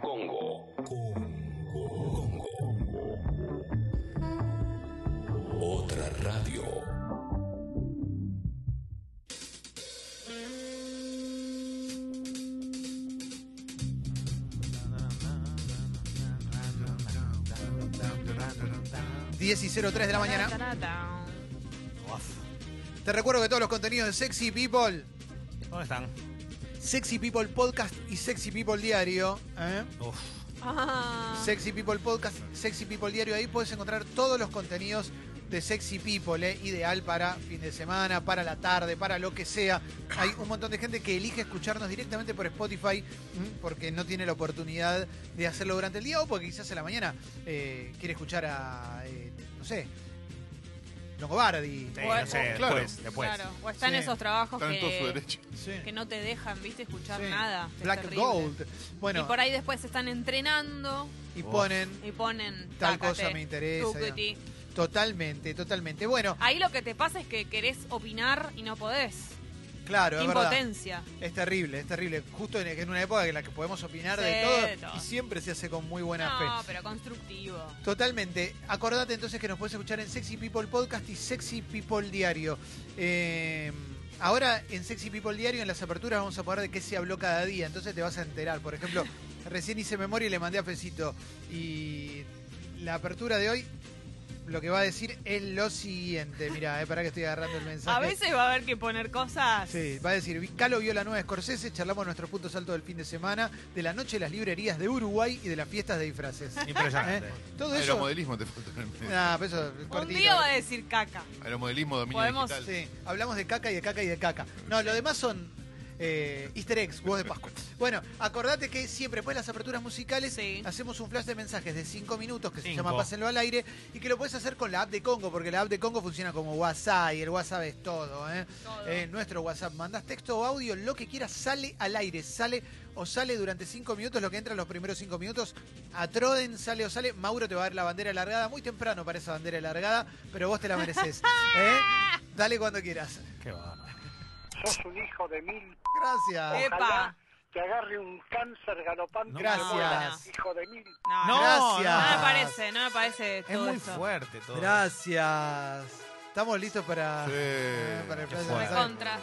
Congo. Congo. Congo. Otra radio. Diez y 03 de la mañana. Te recuerdo que todos los contenidos de Sexy People, ¿Dónde están? Sexy People Podcast y Sexy People Diario, ¿eh? Uf. Ah. Sexy People Podcast, Sexy People Diario, ahí puedes encontrar todos los contenidos de Sexy People, ¿eh? ideal para fin de semana, para la tarde, para lo que sea. Hay un montón de gente que elige escucharnos directamente por Spotify porque no tiene la oportunidad de hacerlo durante el día o porque quizás en la mañana eh, quiere escuchar a, eh, no sé, Longobardi. Sí, no sé, claro. después, después. Claro, o están Sí. esos trabajos Está en todo su que, derecho. Sí. que no te dejan, viste, escuchar Sí. nada. Es Black terrible. Gold. Bueno, Y por ahí después se están entrenando y ponen y ponen Tal tácate, cosa me interesa, tucuti. totalmente, totalmente. Bueno, Ahí lo que te pasa es que querés opinar y no podés. Claro, es verdad. Impotencia. Es terrible, es terrible. Justo en, en una época en la que podemos opinar de, todo, de todo. y siempre se hace con muy buena No, fe. pero constructivo. Totalmente. Acordate entonces que nos puedes escuchar en Sexy People Podcast y Sexy People Diario. Eh, ahora en Sexy People Diario, en las aperturas, vamos a poner de qué se habló cada día. Entonces te vas a enterar. Por ejemplo, recién hice memoria y le mandé a Fecito. Y la apertura de hoy, lo que va a decir es lo siguiente. Mira, eh, para que estoy agarrando el mensaje. A veces va a haber que poner cosas. Sí, va a decir, Calo vio la nueva Scorsese, charlamos nuestros puntos altos del fin de semana, de la noche de las librerías de Uruguay y de las fiestas de disfraces. Impresionante. ¿Eh? Todo eso... Aeromodelismo te falta en el. Nah, pero eso es Un cortito. día va a decir caca. Aeromodelismo, dominio Podemos- digital. Sí, hablamos de caca y de caca y de caca. No, lo demás son eh, easter eggs, huevos de Pascua. Bueno, acordate que siempre después de las aperturas musicales Sí. hacemos un flash de mensajes de 5 minutos que se llama Pásenlo al aire y que lo puedes hacer con la app de Congo, porque la app de Congo funciona como WhatsApp y el WhatsApp es todo. ¿eh? Todo. Eh, nuestro WhatsApp, mandás texto o audio, lo que quieras, sale al aire, sale o sale durante 5 minutos, lo que entra en los primeros 5 minutos. A Troden sale o sale, Mauro te va a dar la bandera alargada, muy temprano para esa bandera alargada, pero vos te la mereces. ¿eh? Dale cuando quieras. Qué va. Sos un hijo de mil. Gracias. Epa. Ojalá te agarre un cáncer galopante. Gracias. Hijo de mil. No, No, Gracias. no me parece, no me parece Es todo muy eso. fuerte todo. Gracias. Estamos listos para, Sí. eh, para el mensajes. Contra.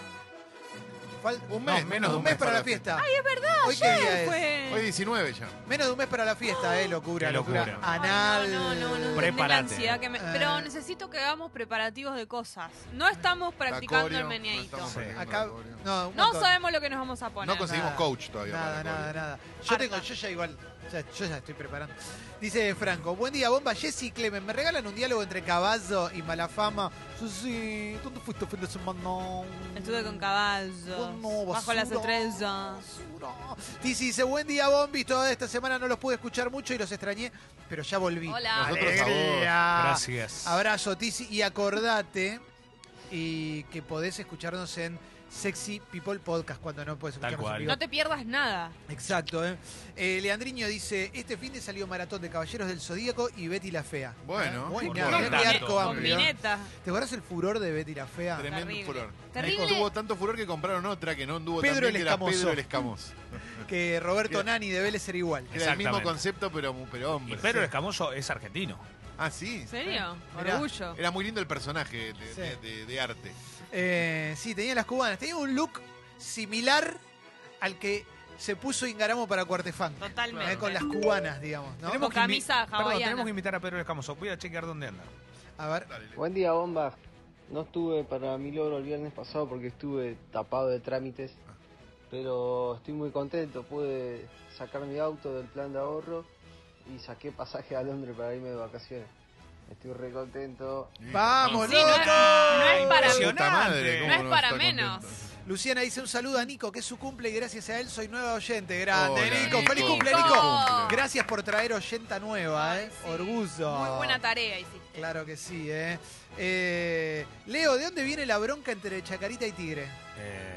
Un mes, No, menos de un mes para la fiesta. Ay, es verdad. Hoy qué día es. Fue... Hoy 19 ya. Menos de un mes para la fiesta, eh, locura, Qué locura. locura. Anal. No, no, no, no, entendés Prepárate. la ansiedad que me- Eh. Pero necesito que hagamos preparativos de cosas. No estamos practicando Acorio, el no meneadito. estamos Sí. practicando Acá, no, un No montón. sabemos lo que nos vamos a poner. No conseguimos Nada. coach todavía. Nada, para nada, nada. Yo tengo, yo ya igual, ya- yo ya estoy preparando. Dice Franco, buen día, bomba, Jessy y Clemen, ¿me regalan un diálogo entre Caballo y Malafama? Sí, sí, ¿dónde fuiste el fin de semana? Estuve con caballos. Bueno, bajo las estrellas. Tizi dice, buen día, Bombis, toda esta semana no los pude escuchar mucho y los extrañé, pero ya volví. Hola. Nosotros a vos. Alegría. Gracias. Abrazo, Tizi, y acordate y que podés escucharnos en Sexy People Podcast cuando no puedes cual. vivo. No te pierdas nada. Exacto, ¿eh? Eh, Leandriño dice, este fin de salió maratón de Caballeros del Zodíaco y Betty la Fea. Bueno, ¿Eh? Bueno, qué arco amplio. ¿Te acuerdas el furor de Betty la Fea? Tremendo Terrible. furor. Terrible. Tuvo tanto furor que compraron otra que no anduvo Pedro tan bien, el que. Pedro el Escamoso. Que Roberto Que- Nani de Vélez era igual. Era el mismo concepto, pero, pero Y hombre. Pedro Sí. Escamoso es argentino. Ah, sí. ¿En serio? Orgullo. Era muy lindo el personaje de, Sí. de- de- de arte. Eh, sí, tenía las cubanas. Tenía un look similar al que se puso Ingaramo para Cuartefán. Totalmente. Eh, con las cubanas, digamos, ¿no? Con que camisa Perdón, tenemos que invitar a Pedro Escamoso. Voy a chequear dónde anda. A ver. Buen día, bomba. No estuve para mi logro el viernes pasado porque estuve tapado de trámites, pero estoy muy contento. Pude sacar mi auto del plan de ahorro y saqué pasaje a Londres para irme de vacaciones. Estoy re contento. ¡Vamos, Sí, no es- loco! no es para- madre, No es para menos. contento. Luciana dice un saludo a Nico, que es su cumple y gracias a él soy nueva oyente. Grande, Hola, Nico. Nico. ¡Feliz cumple, Nico. Nico! Gracias por traer oyenta nueva, ¿eh? Sí. Orgullo. Muy buena tarea hiciste. Claro que sí, ¿eh? Eh, Leo, ¿de dónde viene la bronca entre Chacarita y Tigre? Eh,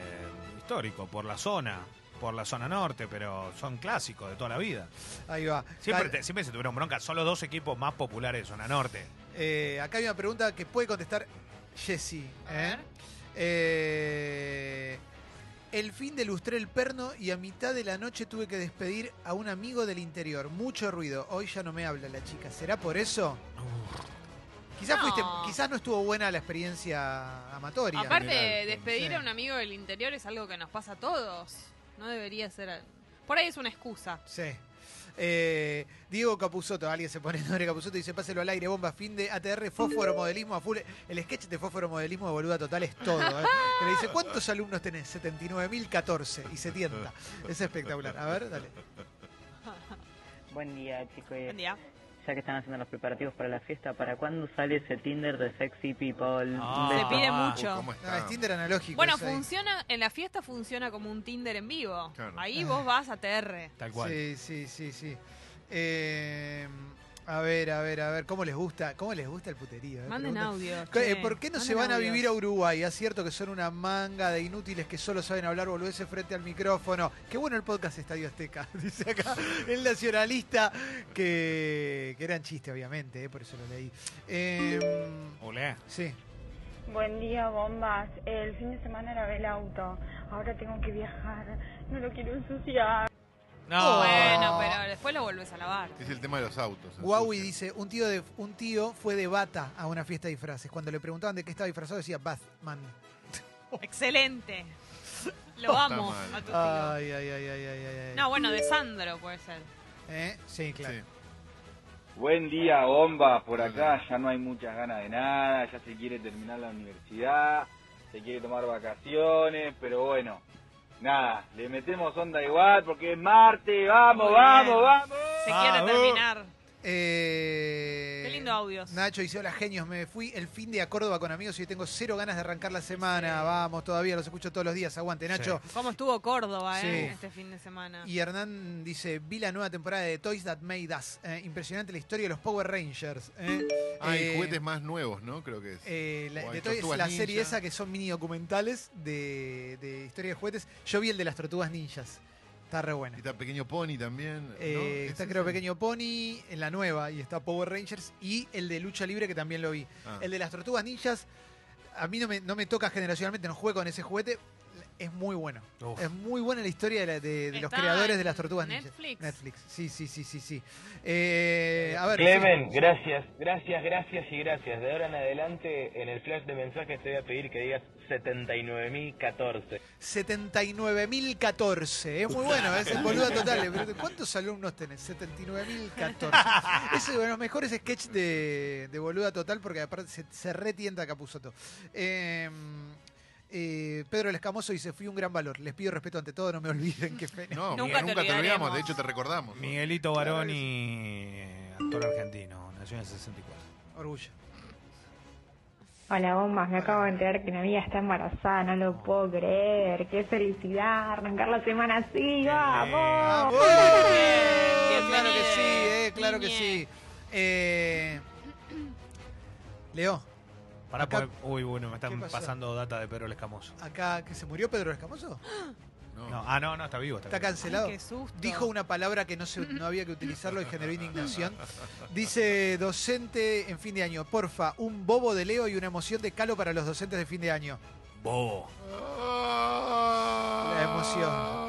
histórico, por la zona. Por la zona norte, pero son clásicos de toda la vida. Ahí va. Siempre, Cal- te- siempre se tuvieron bronca. Son los dos equipos más populares de zona norte. Eh, acá hay una pregunta que puede contestar Jessy. A ¿eh? Eh, El fin de lustré el perno y a mitad de la noche tuve que despedir a un amigo del interior. Mucho ruido. Hoy ya no me habla la chica. ¿Será por eso? Quizás, No. fuiste, quizás no estuvo buena la experiencia amatoria. Aparte, general, despedir sí. a un amigo del interior es algo que nos pasa a todos. No debería ser. Por ahí es una excusa. Sí. Eh, Diego Capuzoto, alguien se pone nombre Capuzoto y dice, páselo al aire, bomba, fin de ATR, fósforo, modelismo a full. El sketch de fósforo, modelismo de boluda total es todo. ¿eh? Que le dice, ¿cuántos alumnos tenés? 79.014 y se tienta. Es espectacular. A ver, dale. Buen día, chicos. Buen día. Ya que están haciendo los preparativos para la fiesta, ¿para cuándo sale ese Tinder de Sexy People? Ah. Se pide Ah, mucho. ¿Cómo No, está? es Tinder analógico. Bueno, ahí. funciona, en la fiesta funciona como un Tinder en vivo. Claro. Ahí vos vas a TR. Tal cual. Sí, sí, sí, sí. Eh, a ver, a ver, a ver, ¿cómo les gusta, cómo les gusta el puterío? eh? Manden Pregunta. audio. Eh, che. ¿Por qué no se van a vivir a Uruguay? Es cierto que son una manga de inútiles que solo saben hablar boludeces frente al micrófono. Qué bueno el podcast Estadio Azteca, dice acá el nacionalista, que, que eran chiste, obviamente, eh, por eso lo leí. Eh, Olé. sí, Buen día, bombas. El fin de semana lavé el auto. Ahora tengo que viajar. No lo quiero ensuciar. No. Bueno, pero después lo volvés a lavar. Es el tema de los autos. Huawei dice, un tío, de, un tío fue de bata a una fiesta de disfraces. Cuando le preguntaban de qué estaba disfrazado, decía Batman. Excelente. Lo amo mal. a tu tío. Ay, ay, ay, ay, ay, ay, ay. No, bueno, de Sandro puede ser. ¿Eh? Sí, claro. Sí. Buen día, bomba. Por acá ya no hay muchas ganas de nada. Ya se quiere terminar la universidad. Se quiere tomar vacaciones. Pero bueno, nada. Le metemos onda igual porque es Marte. ¡Vamos, vamos, vamos! Se Ah, quiere uh. terminar. Eh, Qué lindo audios. Nacho dice, hola genios, me fui el fin de a Córdoba con amigos y hoy tengo cero ganas de arrancar la semana. Vamos, todavía los escucho todos los días. Aguante, Nacho. ¿Cómo estuvo Córdoba, Sí. eh? Este fin de semana. Y Hernán dice, vi la nueva temporada de Toys That Made Us. Eh, impresionante la historia de los Power Rangers. eh. Hay Eh, juguetes más nuevos, ¿no? Creo que es. eh, la, de Toys, la Ninja. serie esa que son mini documentales de, de historia de juguetes. Yo vi el de las tortugas ninjas. Está re buena. Y está Pequeño Pony también. ¿no? Eh, ¿Es está creo Pequeño Pony en la nueva y está Power Rangers y el de lucha libre que también lo vi. Ah. El de las tortugas ninjas, a mí no me, no me toca generacionalmente, no juego con ese juguete. Es muy bueno. Uf. Es muy buena la historia de, la- de- de los creadores de las tortugas Netflix. Netflix. Sí, sí, sí, sí, sí. Eh, a ver. Clemen, sí. gracias, gracias, gracias y gracias. De ahora en adelante, en el flash de mensajes te voy a pedir que digas 79.014. 79.014. Es muy bueno, es el boludo total. Pero ¿Cuántos alumnos tenés? 79.014. Es uno de los mejores sketches de, de boluda total porque aparte se, se retienta Capuzoto. Eh, eh, Pedro el Escamoso dice, fui un gran valor. Les pido respeto ante todo, no me olviden que pena. No, Nunca nunca, te te olvidamos. De hecho, te recordamos. Miguelito Baroni, actor argentino, nació en el 64. Orgullo. Hola, bombas. Me acabo de enterar que mi amiga está embarazada. No lo puedo creer. Qué felicidad. Arrancar la semana así. ¡Vamos! ¡Vamos! Bien, Claro que sí, eh, claro que sí. Eh, Leo, Para Acá- Uy, bueno, me ¿Qué están pasó? pasando data de Pedro el Escamoso. acá que se murió Pedro el Escamoso. No. No, ah, no, no, está vivo. Está, Está vivo. cancelado. Ay, qué susto. Dijo una palabra que no, se, no había que utilizarlo y generó indignación. Dice docente en fin de año, porfa, un bobo de Leo y una emoción de Calo para los docentes de fin de año. Bobo. La emoción.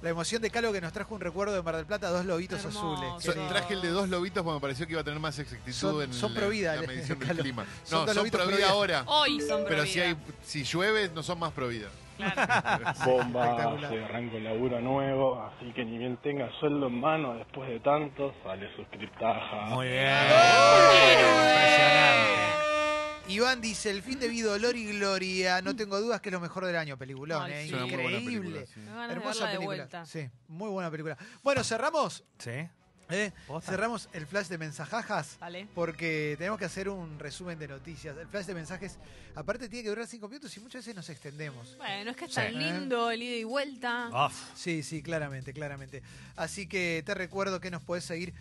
La emoción de Calo que nos trajo un recuerdo de Mar del Plata, dos lobitos Hermoso. azules. So- traje el de dos lobitos porque me pareció que iba a tener más exactitud Son- en son la- pro vida, la, le- medición del Calo. clima. Son No, son vida. ahora. Hoy son Pero si, hay, si llueve, no son más pro vida. Claro. Bomba, se arranca el laburo nuevo, así que ni bien tenga sueldo en mano después de tanto, sale suscriptaja. Muy bien. Héroe. Impresionante. Iván dice, el fin de vida, dolor y gloria, no tengo dudas que es lo mejor del año, peliculón, Ay, eh, sí. Increíble. sí. Hermosa película. Sí, muy buena película. Bueno, cerramos. ¿Sí? ¿eh? Cerramos el flash de mensajajas. Dale. Porque tenemos que hacer un resumen de noticias. El flash de mensajes, aparte, tiene que durar cinco minutos y muchas veces nos extendemos. Bueno, es que es Sí. tan lindo el ida y vuelta. Uf. Sí, sí, claramente, claramente. Así que te recuerdo que nos podés seguir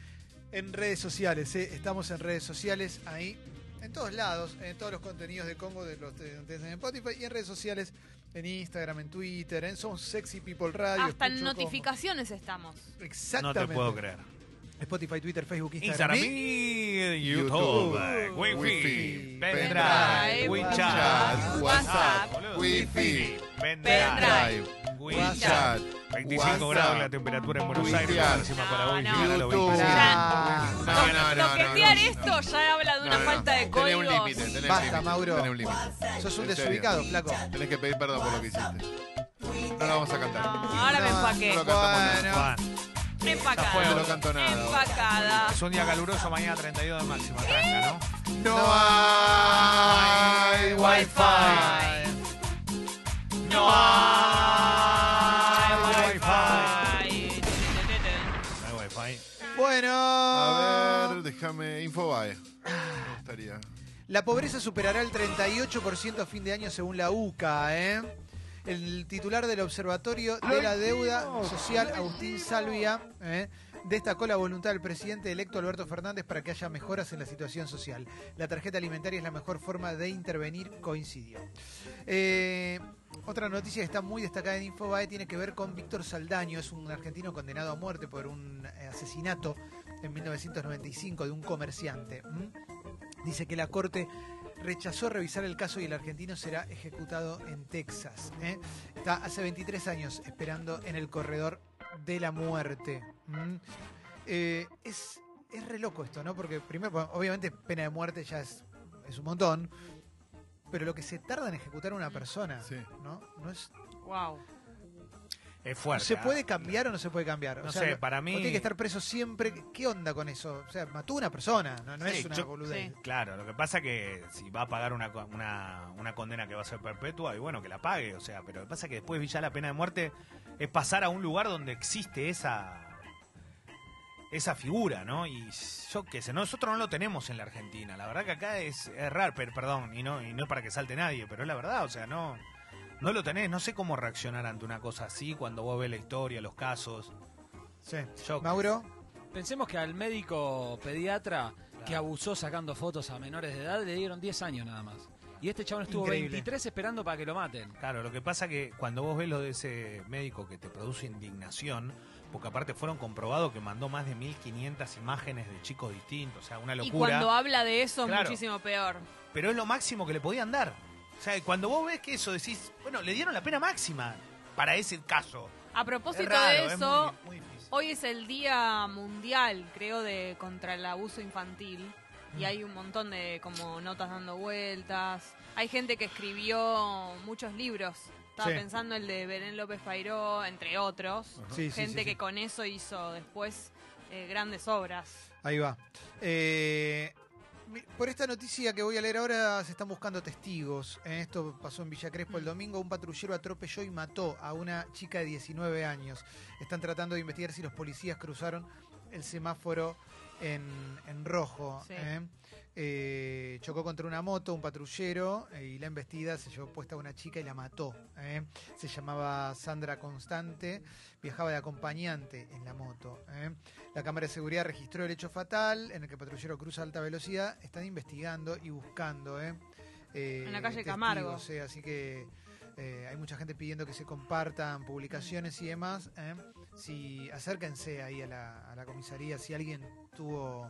en redes sociales. ¿eh? Estamos en redes sociales ahí, en todos lados, en todos los contenidos de Congo de los de, de- en Spotify y en redes sociales, en Instagram, en Twitter, en Somos Sexy People Radio. Hasta en Congo. notificaciones estamos. No Exactamente. te puedo creer. Spotify, Twitter, Facebook, Instagram. Instagram y- YouTube. YouTube. Wi-Fi. Wifi, Pendrive. WeChat. WhatsApp. Wifi. Pendrive. WeChat. 25 WhatsApp, grados la temperatura en Buenos Aires. Twitter, Encima para hoy no. llegará a los YouTube. 25. Ah, No, no, no, no, Toquetear no, no. esto ya habla de una No, no, falta de Tenés un códigos. límite, tenés un Basta, límite, Mauro. tenés un límite. sos un En serio. desubicado, flaco. Tenés que pedir perdón por lo que hiciste. No lo vamos a cantar. No, ahora me empaqué. No lo cantamos nada. Bueno, Empacada. fue, No lo canto nada. Empacada. es un día caluroso, mañana 32 de máxima. Tranca, ¿no? No hay wifi. No hay bueno. A ver, déjame Infobae. Me gustaría. La pobreza superará el 38% a fin de año según la UCA, ¿eh? El titular del Observatorio de la Deuda Social, Agustín Salvia, ¿eh? Destacó la voluntad del presidente electo Alberto Fernández para que haya mejoras en la situación social. La tarjeta alimentaria es la mejor forma de intervenir, coincidió. Eh, otra noticia que está muy destacada en Infobae tiene que ver con Víctor Saldaño, es un argentino condenado a muerte por un eh, asesinato en 1995 de un comerciante. Dice que la Corte rechazó revisar el caso y el argentino será ejecutado en Texas. ¿eh? Está hace 23 años esperando en el corredor de la muerte. ¿m? Eh, es, es re loco esto, ¿no? Porque primero, bueno, obviamente pena de muerte ya es, es un montón, pero lo que se tarda en ejecutar a una persona, Sí. ¿no? No es Wow. Es fuerte. ¿Se ¿ah? puede cambiar o no se puede cambiar? No O sea, sé, para mí- tiene que estar preso siempre. ¿Qué onda con eso? O sea, mató a una persona, no, no Sí, es una yo- boludez. Sí. Claro, lo que pasa que si va a pagar una, una, una condena que va a ser perpetua, y bueno, que la pague, o sea, pero lo que pasa que después ya la pena de muerte es pasar a un lugar donde existe esa esa figura, ¿no? Y yo qué sé, nosotros no lo tenemos en la Argentina, la verdad que acá es, es raro, pero, perdón, y no, y no es para que salte nadie, pero es la verdad, o sea, no, no lo tenés, no sé cómo reaccionar ante una cosa así cuando vos ves la historia, los casos. Sí. Yo- Mauro, Pensemos que al médico pediatra que abusó sacando fotos a menores de edad le dieron 10 años nada más. Y este chabón estuvo Increíble. 23 esperando para que lo maten. Claro, lo que pasa que cuando vos ves lo de ese médico que te produce indignación, porque aparte fueron comprobados que mandó más de 1500 imágenes de chicos distintos, o sea, una Y locura. cuando habla de eso es muchísimo peor. Pero es lo máximo que le podían dar. O sea, cuando vos ves que eso decís, bueno, le dieron la pena máxima para ese caso. A propósito Es raro, de es eso, muy- muy difícil. hoy es el Día Mundial, creo, de contra el abuso infantil. Y hay un montón de como notas dando vueltas. Hay gente que escribió muchos libros. Estaba Sí. pensando el de Belén López Pairó, entre otros. Sí, gente sí, que con eso hizo después eh, grandes obras. ahí va. Eh, por esta noticia que voy a leer ahora se están buscando testigos. Eh, Esto pasó en Villa Crespo el domingo. Un patrullero atropelló y mató a una chica de 19 años. Están tratando de investigar si los policías cruzaron el semáforo en, en rojo. Sí. ¿eh? Eh, chocó contra una moto, un patrullero, eh, y la embestida se llevó puesta a una chica y la mató. ¿eh? Se llamaba Sandra Constante, viajaba de acompañante en la moto. La cámara de seguridad registró el hecho fatal en el que el patrullero cruza a alta velocidad. Están investigando y buscando. En la calle testigos, Camargo. así que hay mucha gente pidiendo que se compartan publicaciones y demás. ¿Eh? Si acérquense ahí a la, a la comisaría si alguien tuvo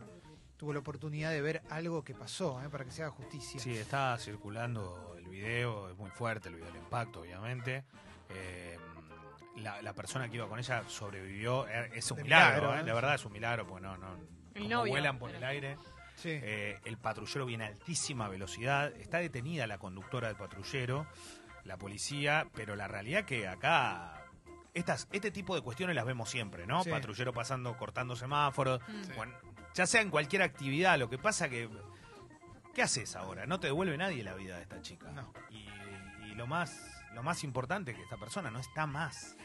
tuvo la oportunidad de ver algo que pasó, ¿eh? para que se haga justicia. Sí, está circulando el video, es muy fuerte el video del impacto, obviamente. Eh, la, la persona que iba con ella sobrevivió, eh, es un De milagro, milagro, ¿eh? ¿eh? de verdad es un milagro, porque no, no, como novio vuelan por el aire. Sí. Eh, el patrullero viene a altísima velocidad, está detenida la conductora del patrullero, la policía, pero la realidad que acá estas, este tipo de cuestiones las vemos siempre, ¿no? Sí. Patrullero pasando, cortando semáforos, Mm. bueno, ya sea en cualquier actividad, lo que pasa que ¿qué haces ahora? No te devuelve nadie la vida de esta chica. No. Y, y lo más lo más importante es que esta persona no está más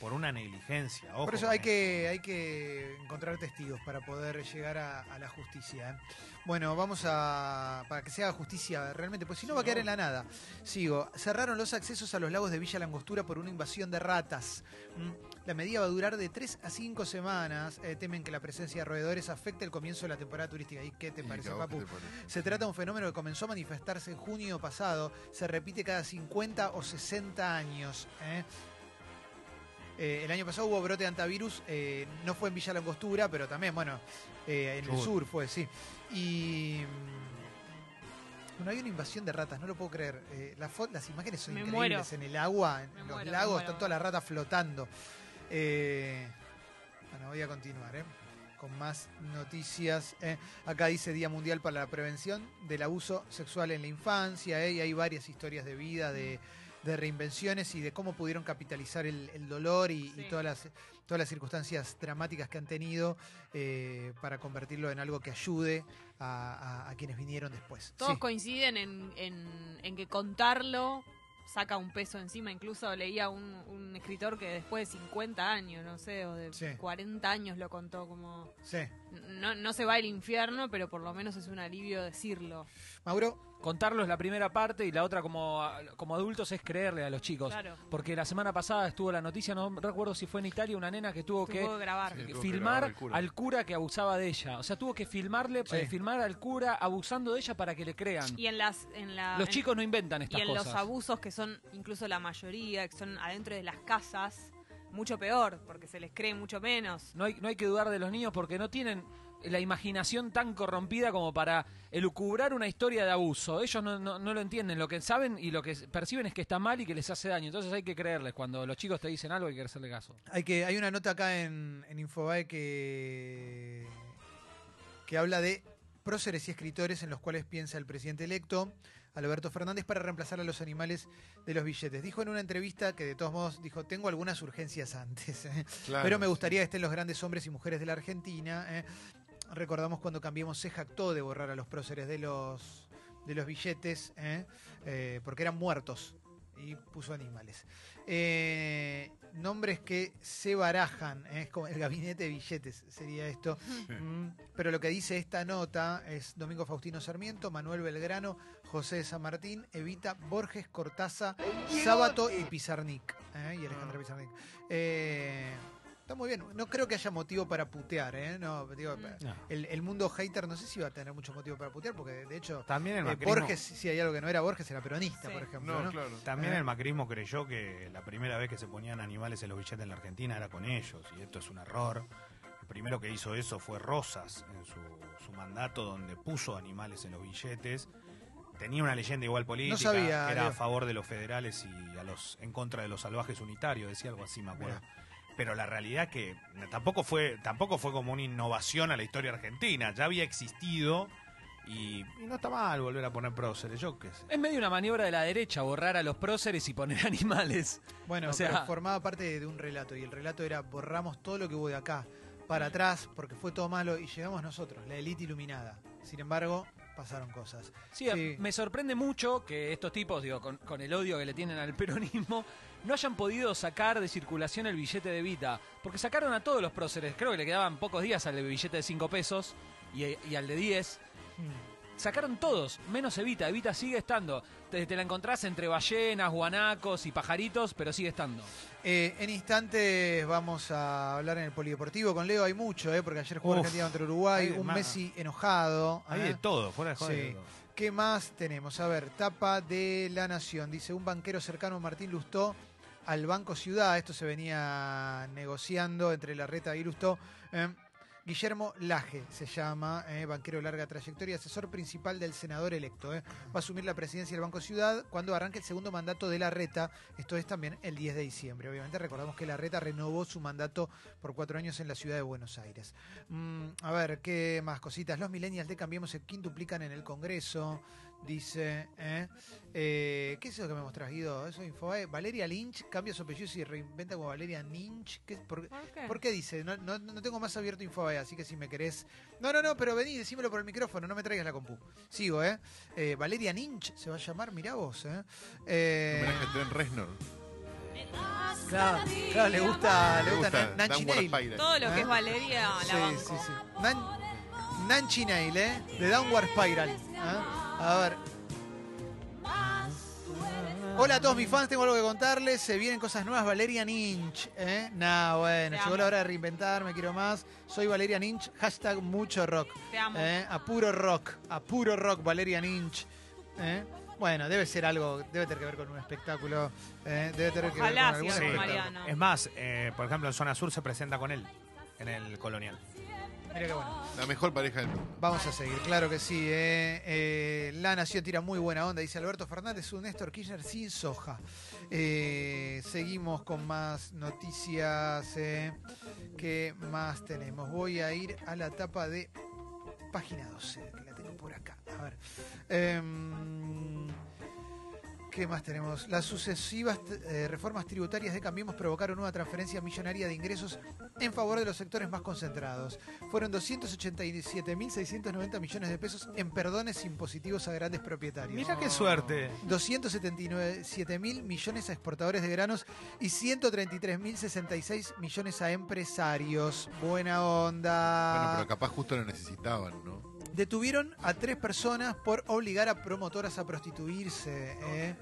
por una negligencia. ojo Por eso hay esto. que, hay que encontrar testigos para poder llegar a, a la justicia. ¿eh? Bueno, vamos a. para que se haga justicia realmente, pues si no va a quedar en la nada. Sigo. Cerraron los accesos a los lagos de Villa Langostura por una invasión de ratas. ¿Mm? La medida va a durar de 3 a 5 semanas. Eh, temen que la presencia de roedores afecte el comienzo de la temporada turística. ¿Y qué te parece, Papu? ¿qué te parece? Se trata de un fenómeno que comenzó a manifestarse en junio pasado, se repite cada 50 o 60 años. ¿eh? Eh, el año pasado hubo brote de antivirus, eh, no fue en Villa Langostura, pero también, bueno, eh, en el sur fue, sí. Y, Bueno, hay una invasión de ratas, no lo puedo creer. Eh, las imágenes son Me increíbles muero. en el agua, en Me los muero, lagos, están todas las ratas flotando. Eh, bueno, voy a continuar, ¿eh? Con más noticias. ¿eh? Acá dice Día Mundial para la Prevención del Abuso Sexual en la Infancia, ¿eh? Y hay varias historias de vida, de, de reinvenciones y de cómo pudieron capitalizar el, el dolor y, todas las todas las circunstancias dramáticas que han tenido eh, para convertirlo en algo que ayude a, a- a quienes vinieron después. Todos Sí. coinciden en, en- en que contarlo saca un peso encima. Incluso leía un, un escritor que después de 50 años, no sé, o de Sí. 40 años lo contó como... No, no se va al infierno, pero por lo menos es un alivio decirlo. Mauro. Contarlo es la primera parte y la otra como, como adultos es creerle a los chicos. Claro. Porque la semana pasada estuvo la noticia, no recuerdo si fue en Italia, una nena que tuvo, Tuvo que que grabar. Sí, tuvo que filmar grabar al cura. al cura que abusaba de ella. O sea, tuvo que filmarle, Sí. eh, filmar al cura abusando de ella para que le crean. Y en las... En la, Los en- chicos no inventan Y estas en cosas. los abusos que son incluso la mayoría, que son adentro de las casas, mucho peor, porque se les cree mucho menos. No hay, no hay que dudar de los niños porque no tienen la imaginación tan corrompida como para elucubrar una historia de abuso. Ellos no, no- no lo entienden. Lo que saben y lo que perciben es que está mal y que les hace daño. Entonces hay que creerles. Cuando los chicos te dicen algo hay que hacerle caso. Hay, que, hay una nota acá en, en Infobae que, que habla de próceres y escritores en los cuales piensa el presidente electo, Alberto Fernández, para reemplazar a los animales de los billetes. Dijo en una entrevista que de todos modos dijo, tengo algunas urgencias antes, ¿eh? Claro, pero me sí. gustaría que estén los grandes hombres y mujeres de la Argentina. ¿eh? Recordamos cuando cambiamos, se jactó de borrar a los próceres de los, de los billetes, ¿eh? Eh, porque eran muertos y puso animales. Eh, nombres que se barajan, ¿eh? es como el gabinete de billetes, sería esto. Mm, pero lo que dice esta nota es Domingo Faustino Sarmiento, Manuel Belgrano, José de San Martín, Evita, Borges, Cortaza, Sábato y Pizarnik. ¿eh? Y Alejandra Pizarnik. Está muy bien. No creo que haya motivo para putear, ¿eh? No, digo, No. el, el mundo hater no sé si va a tener mucho motivo para putear, porque de hecho También el eh, macrismo- Borges, si hay algo que no era Borges, era peronista, Sí. por ejemplo. No, ¿no? claro. También Eh. el macrismo creyó que la primera vez que se ponían animales en los billetes en la Argentina era con ellos, y esto es un error. El primero que hizo eso fue Rosas en su, su mandato, donde puso animales en los billetes. Tenía una leyenda igual política, sabía, que era a favor de los federales y a los en contra de los salvajes unitarios, decía algo así, me acuerdo. Pero la realidad que tampoco fue tampoco fue como una innovación a la historia argentina, ya había existido y, y no está mal volver a poner próceres, yo qué sé. Es medio una maniobra de la derecha borrar a los próceres y poner animales. Bueno, O sea- pero formaba parte de un relato y el relato era borramos todo lo que hubo de acá para atrás porque fue todo malo y llegamos nosotros, la élite iluminada. Sin embargo, pasaron cosas. Sí, me sorprende mucho que estos tipos, digo, con, con el odio que le tienen al peronismo, no hayan podido sacar de circulación el billete de Vita. Porque sacaron a todos los próceres. Creo que le quedaban pocos días al de billete de 5 pesos y, y al de 10. Sacaron todos, menos Evita. Evita sigue estando. Te, te la encontrás entre ballenas, guanacos y pajaritos, pero sigue estando. Eh, en instantes vamos a hablar en el polideportivo con Leo. Hay mucho, eh, porque ayer jugó Uf, Argentina contra Uruguay. Un. Messi enojado. Hay eh. de todo, fuera de Sí. todo. ¿Qué más tenemos? A ver, tapa de la Nación. Dice un banquero cercano a Martín Lustó al Banco Ciudad. Esto se venía negociando entre Larreta y Lustó. Eh, Guillermo Laje se llama, eh, banquero de larga trayectoria, asesor principal del senador electo. eh. Va a asumir la presidencia del Banco Ciudad cuando arranque el segundo mandato de Larreta. Esto es también el 10 de diciembre. Obviamente recordamos que Larreta renovó su mandato por cuatro años en la ciudad de Buenos Aires. Mm, a ver, ¿qué más cositas? Los millennials de Cambiemos se quintuplican en el Congreso. Dice, ¿eh? Eh, ¿qué es eso que me hemos traído? Eso Infobae. Valeria Lynch cambia su apellido y se reinventa como Valeria Lynch. ¿Qué, por, ¿Por qué? dice? No, no, no tengo más abierto Infobae, así que si me querés. No, no, no, pero vení, decímelo por el micrófono, no me traigas la compu. Sigo, ¿eh? Eh, Valeria Lynch se va a llamar, mirá vos, ¿eh? eh Homenaje a Trent Reznor. claro, claro, le gusta, le gusta, gusta Nan- Nanchi Dan Nail. Todo lo que ¿Eh? es Valeria la Sí, banco. sí, sí. Nan- Nanchi Nail, ¿eh? De Downward Spiral. ¿eh? A ver. Hola a todos mis fans, tengo algo que contarles. Se vienen cosas nuevas. Valeria Ninch. ¿eh? Nah, bueno, Te llegó amo. la hora de reinventarme, quiero más. Soy Valeria Ninch. Hashtag mucho rock. Te amo. ¿eh? A puro rock. A puro rock, Valeria Ninch. ¿eh? Bueno, debe ser algo, debe tener que ver con un espectáculo. ¿eh? Debe tener que ver con algún con espectáculo. Mariano. Es más, eh, por ejemplo, en Zona Sur se presenta con él, en el Colonial. Mira qué bueno. La mejor pareja del mundo. Vamos a seguir, claro que sí. eh. Eh, la Nación tira muy buena onda, dice Alberto Fernández, un Néstor Kirchner sin soja. Eh, seguimos con más noticias. ¿Qué más tenemos? Voy a ir a la tapa de página 12, que la tengo por acá. A ver. ¿Qué más tenemos? Las sucesivas eh, reformas tributarias de Cambiemos provocaron una transferencia millonaria de ingresos en favor de los sectores más concentrados. Fueron 287.690 millones de pesos en perdones impositivos a grandes propietarios. Mira qué suerte. 277 mil millones a exportadores de granos y 133.066 millones a empresarios. Buena onda. Bueno, pero capaz justo lo necesitaban, ¿no? Detuvieron a tres personas por obligar a promotoras a prostituirse ¿eh?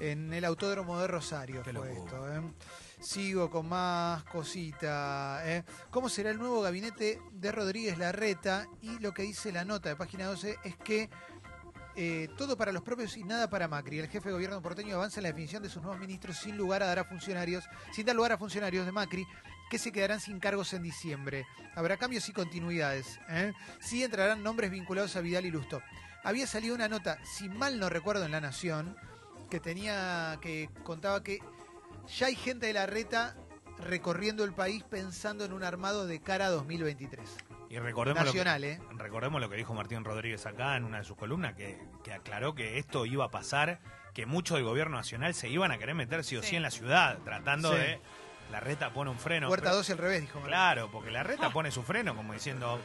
en el autódromo de Rosario. Fue esto, ¿eh? Sigo con más cosita. ¿eh? ¿Cómo será el nuevo gabinete de Rodríguez Larreta? Y lo que dice la nota de página 12 es que eh, todo para los propios y nada para Macri. El jefe de gobierno porteño avanza en la definición de sus nuevos ministros sin lugar a dar a funcionarios, sin dar lugar a funcionarios de Macri que se quedarán sin cargos en diciembre. Habrá cambios y continuidades. ¿eh? Sí entrarán nombres vinculados a Vidal y Lusto. Había salido una nota, si mal no recuerdo, en La Nación, que tenía que contaba que ya hay gente de la reta recorriendo el país pensando en un armado de cara a 2023. Y recordemos Nacional, lo que, ¿eh? recordemos lo que dijo Martín Rodríguez acá en una de sus columnas, que, que aclaró que esto iba a pasar, que muchos del gobierno nacional se iban a querer meter sí o sí, en la ciudad, tratando Sí. de... La reta pone un freno. Puerta pero- 12 al revés, dijo. Claro, porque la reta pone su freno como diciendo,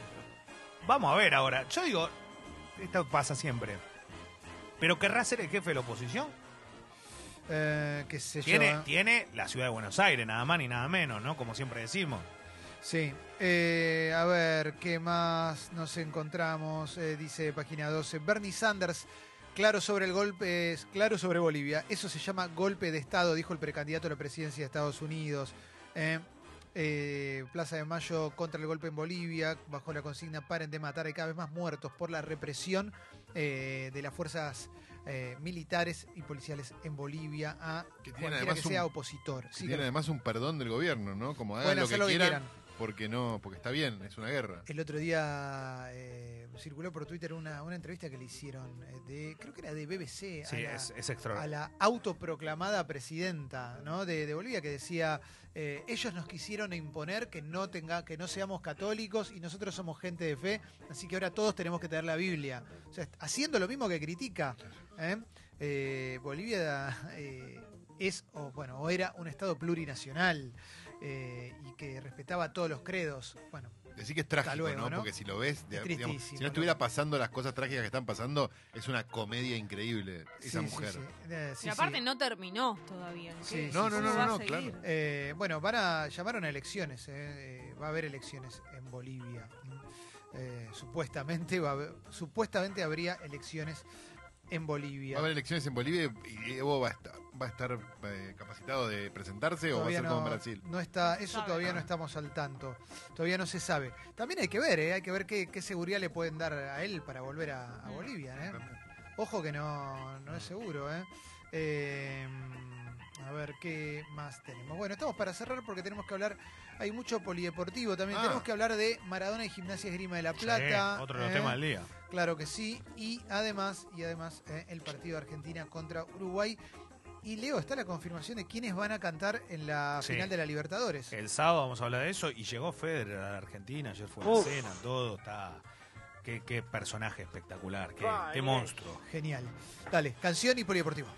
vamos a ver ahora. Yo digo, esto pasa siempre. Pero querrá ser el jefe de la oposición. Eh, qué sé yo, Tiene, ¿eh? tiene la ciudad de Buenos Aires, nada más ni nada menos, ¿no? Como siempre decimos. Sí. Eh, a ver, ¿qué más nos encontramos? Eh, dice página 12. Bernie Sanders, claro sobre el golpe, es claro sobre Bolivia. Eso se llama golpe de Estado, dijo el precandidato a la presidencia de Estados Unidos. Eh, eh, Plaza de Mayo contra el golpe en Bolivia, bajo la consigna paren de matar, hay cada vez más muertos por la represión eh, de las fuerzas eh, militares y policiales en Bolivia a cualquiera además que un- sea opositor. Que Sí, tiene que- además un perdón del gobierno, ¿no? Como hagan lo que, lo que quieran. Porque no, porque está bien, es una guerra. El otro día eh, circuló por Twitter una, una entrevista que le hicieron eh, de, creo que era de BBC, a, Sí, la, es, es extraordinario. a la autoproclamada presidenta ¿no? de, de Bolivia que decía eh, ellos nos quisieron imponer que no tenga, que no seamos católicos y nosotros somos gente de fe, así que ahora todos tenemos que tener la Biblia. O sea, haciendo lo mismo que critica. ¿eh? Eh, Bolivia eh, es, o bueno, o era un estado plurinacional eh, y que respetaba todos los credos. Bueno, Decir que es trágico, luego, ¿no? Porque si lo ves, digamos, tristísimo, si no ¿no? estuviera pasando las cosas trágicas que están pasando, es una comedia increíble esa Sí, mujer. sí. Eh, sí, y aparte sí. no terminó todavía. ¿Qué- Sí, No, no, no, ¿Cómo va no, claro. Eh, bueno, van a llamaron a elecciones. eh, eh, va a haber elecciones en Bolivia. Eh, supuestamente va a haber- supuestamente habría elecciones en Bolivia. Va a haber elecciones en Bolivia y Evo va a estar, va a estar eh, capacitado de presentarse o va a ser como en Brasil. no está, eso sabe. todavía no estamos al tanto. Todavía no se sabe. También hay que ver, eh, hay que ver qué, qué seguridad le pueden dar a él para volver a, a Bolivia. eh. Ojo que no, no es seguro. eh. Eh, a ver qué más tenemos. Bueno, estamos para cerrar porque tenemos que hablar. Hay mucho polideportivo también. Ah. Tenemos que hablar de Maradona y Gimnasia Esgrima de la Plata. Sí, otro de los eh. temas del día. Claro que sí. Y además, y además eh, el partido de Argentina contra Uruguay. Y Leo, está la confirmación de quiénes van a cantar en la Sí. final de la Libertadores. El sábado vamos a hablar de eso y llegó Federer a la Argentina, ayer fue la Uf. cena, todo está... Qué, qué personaje espectacular, qué, qué monstruo. Genial. Dale, canción y polideportivo.